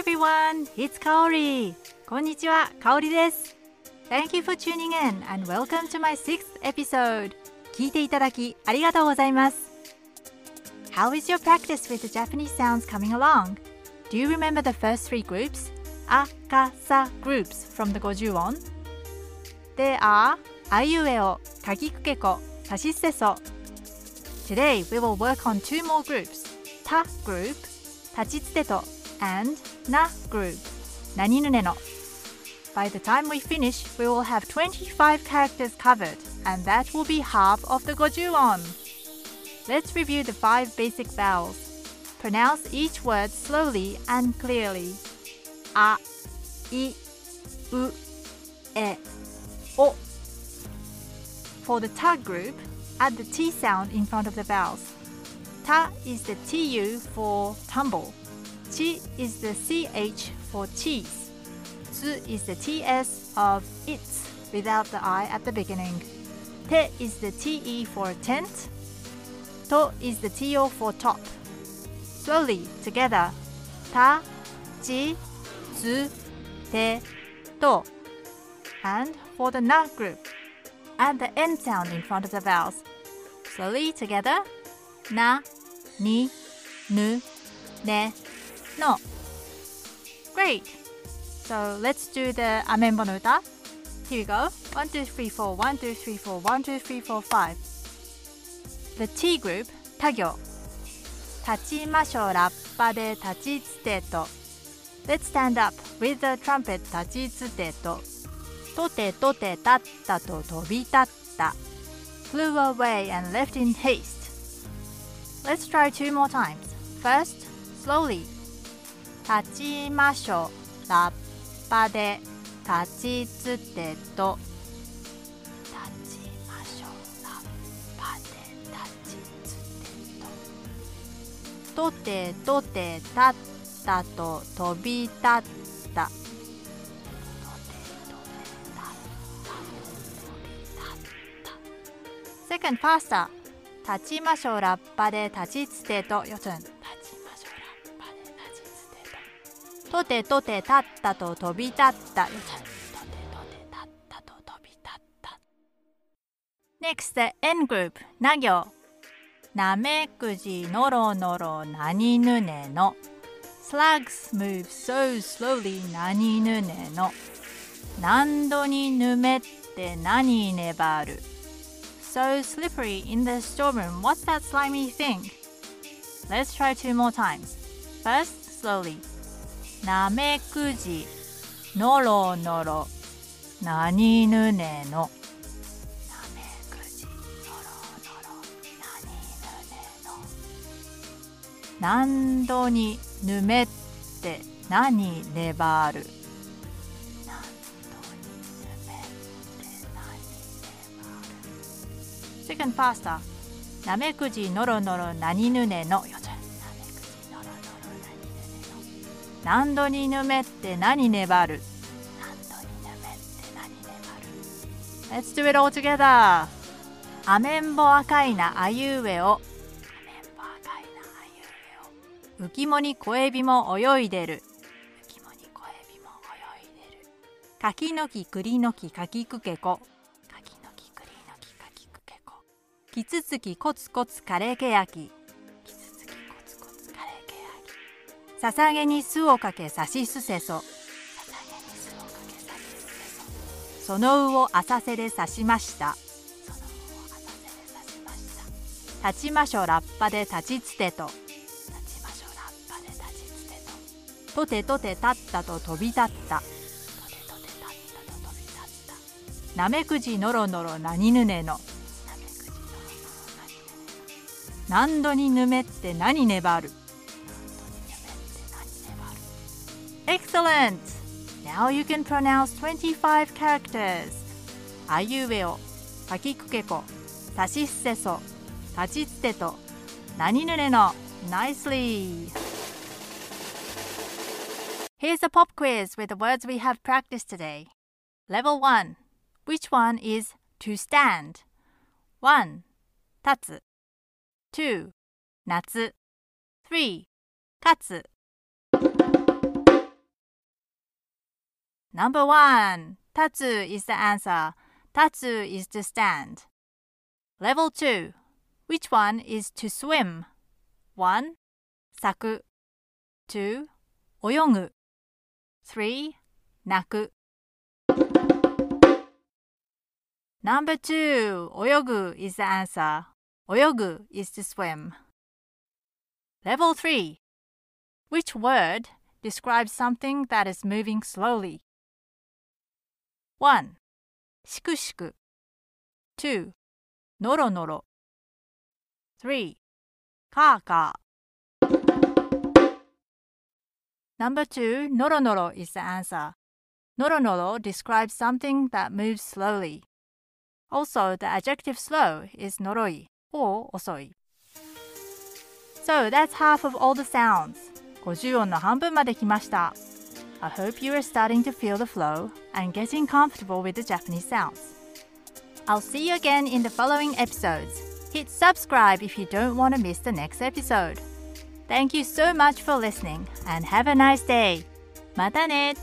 everyone, it's Kaori. こんにちは、かおりです。Thank you for tuning in and welcome to my sixth episode. 聞いていただきありがとうございます。How is your practice with the Japanese sounds coming along? Do you remember the first three groups? あ、か、さ groups from the 50音 They are あいうえお、かきくけこ、さしすせそ。Today we will work on two more groups. た group, 立ちつてと and na group. Naninune no. By the time we finish, we will have 25 characters covered, and that will be half of the gojuon. Let's review the five basic vowels. Pronounce each word slowly and clearly. A, i, u, e, o. For the ta group, add the t sound in front of the vowels. Ta is the tu for tumble. Chi is the CH for cheese. Tsu is the TS of its without the I at the beginning. Te is the TE for tent. To is the TO for top. Slowly together. Ta, chi, tsu, te, to. And for the na group, add the N sound in front of the vowels. Slowly together. Na, ni, nu, ne, no. Great. So let's do the amembo no uta. Here we go. One, two, three, four. One, two, three, four. One, two, three, four, five. The T group, 他行。立ちましょうラッパで立ちつてと。Let's stand up with the trumpet 立ちつてと。とてとてたったと飛び立った。Flew away and left in haste. Let's try two more times. First, slowly. 立ちましょラッパで立ちつてと。立ちましょラッパで立ちつてと。とてとて立ったと飛び立った。とてとて立ったと飛び立った。Second faster. 立ちましょラッパで立ちつてと。Your turn. 立と。てとて立ったと飛び立った。Your turn. とてとて立ったと飛び立った。Next, the N group. な行。なめくじのろのろなにぬねの Slugs move so slowly なにぬねの何度にぬめって何粘る So slippery in the storeroom what's that slimy thing? Let's try two more times First slowly なめくじのろのろなにぬねの。なめくじのろのろなにぬねの。何度にぬめって。何ねばる。チキンパスタなめくじのろのろなにぬねの。よ何度にぬめって何粘る？何度にぬめって何粘る？Let's do it all together. アメンボ赤いなあいうえお浮きもに小エビも泳いでる。浮きもに小エビも泳いでる。柿の木栗の木かきくけこ。柿の木栗の木かきくけこ。キツツキコツコツカレーケ焼き焼きささげに酢をかけさしすせそささげに酢をかけさせその魚を浅瀬で刺しましたた立ちましょうラッパで立ちつてととてとて立ったと飛び立った。ととて立ったった。なめくじのろのろなにぬねの。何度にぬめって何粘る。Excellent! Now you can pronounce 25 characters. あいうえお、かきくけこ、さしすせそ、立ちつてと、なにぬねの。Nicely! Here's a pop quiz with the words we have practiced today. Level 1. Which one is to stand? 1. 立つ 2. 夏 3. 勝つ Number one, tatsu is the answer. Tatsu is to stand. Level two, which one is to swim? One, saku. Two, oyogu. Three, naku. Number two, oyogu is the answer. Oyogu is to swim. Level three, which word describes something that is moving slowly? 1. しくしく 2. のろのろ 3. かーかー Number 2. のろのろ is the answer. のろのろ describes something that moves slowly. Also, the adjective slow is noroi or osoi. So that's half of all the sounds. 50音の半分まで来ました。I hope you are starting to feel the flow and getting comfortable with the Japanese sounds. I'll see you again in the following episodes. Hit subscribe if you don't want to miss the next episode. Thank you so much for listening and have a nice day. またね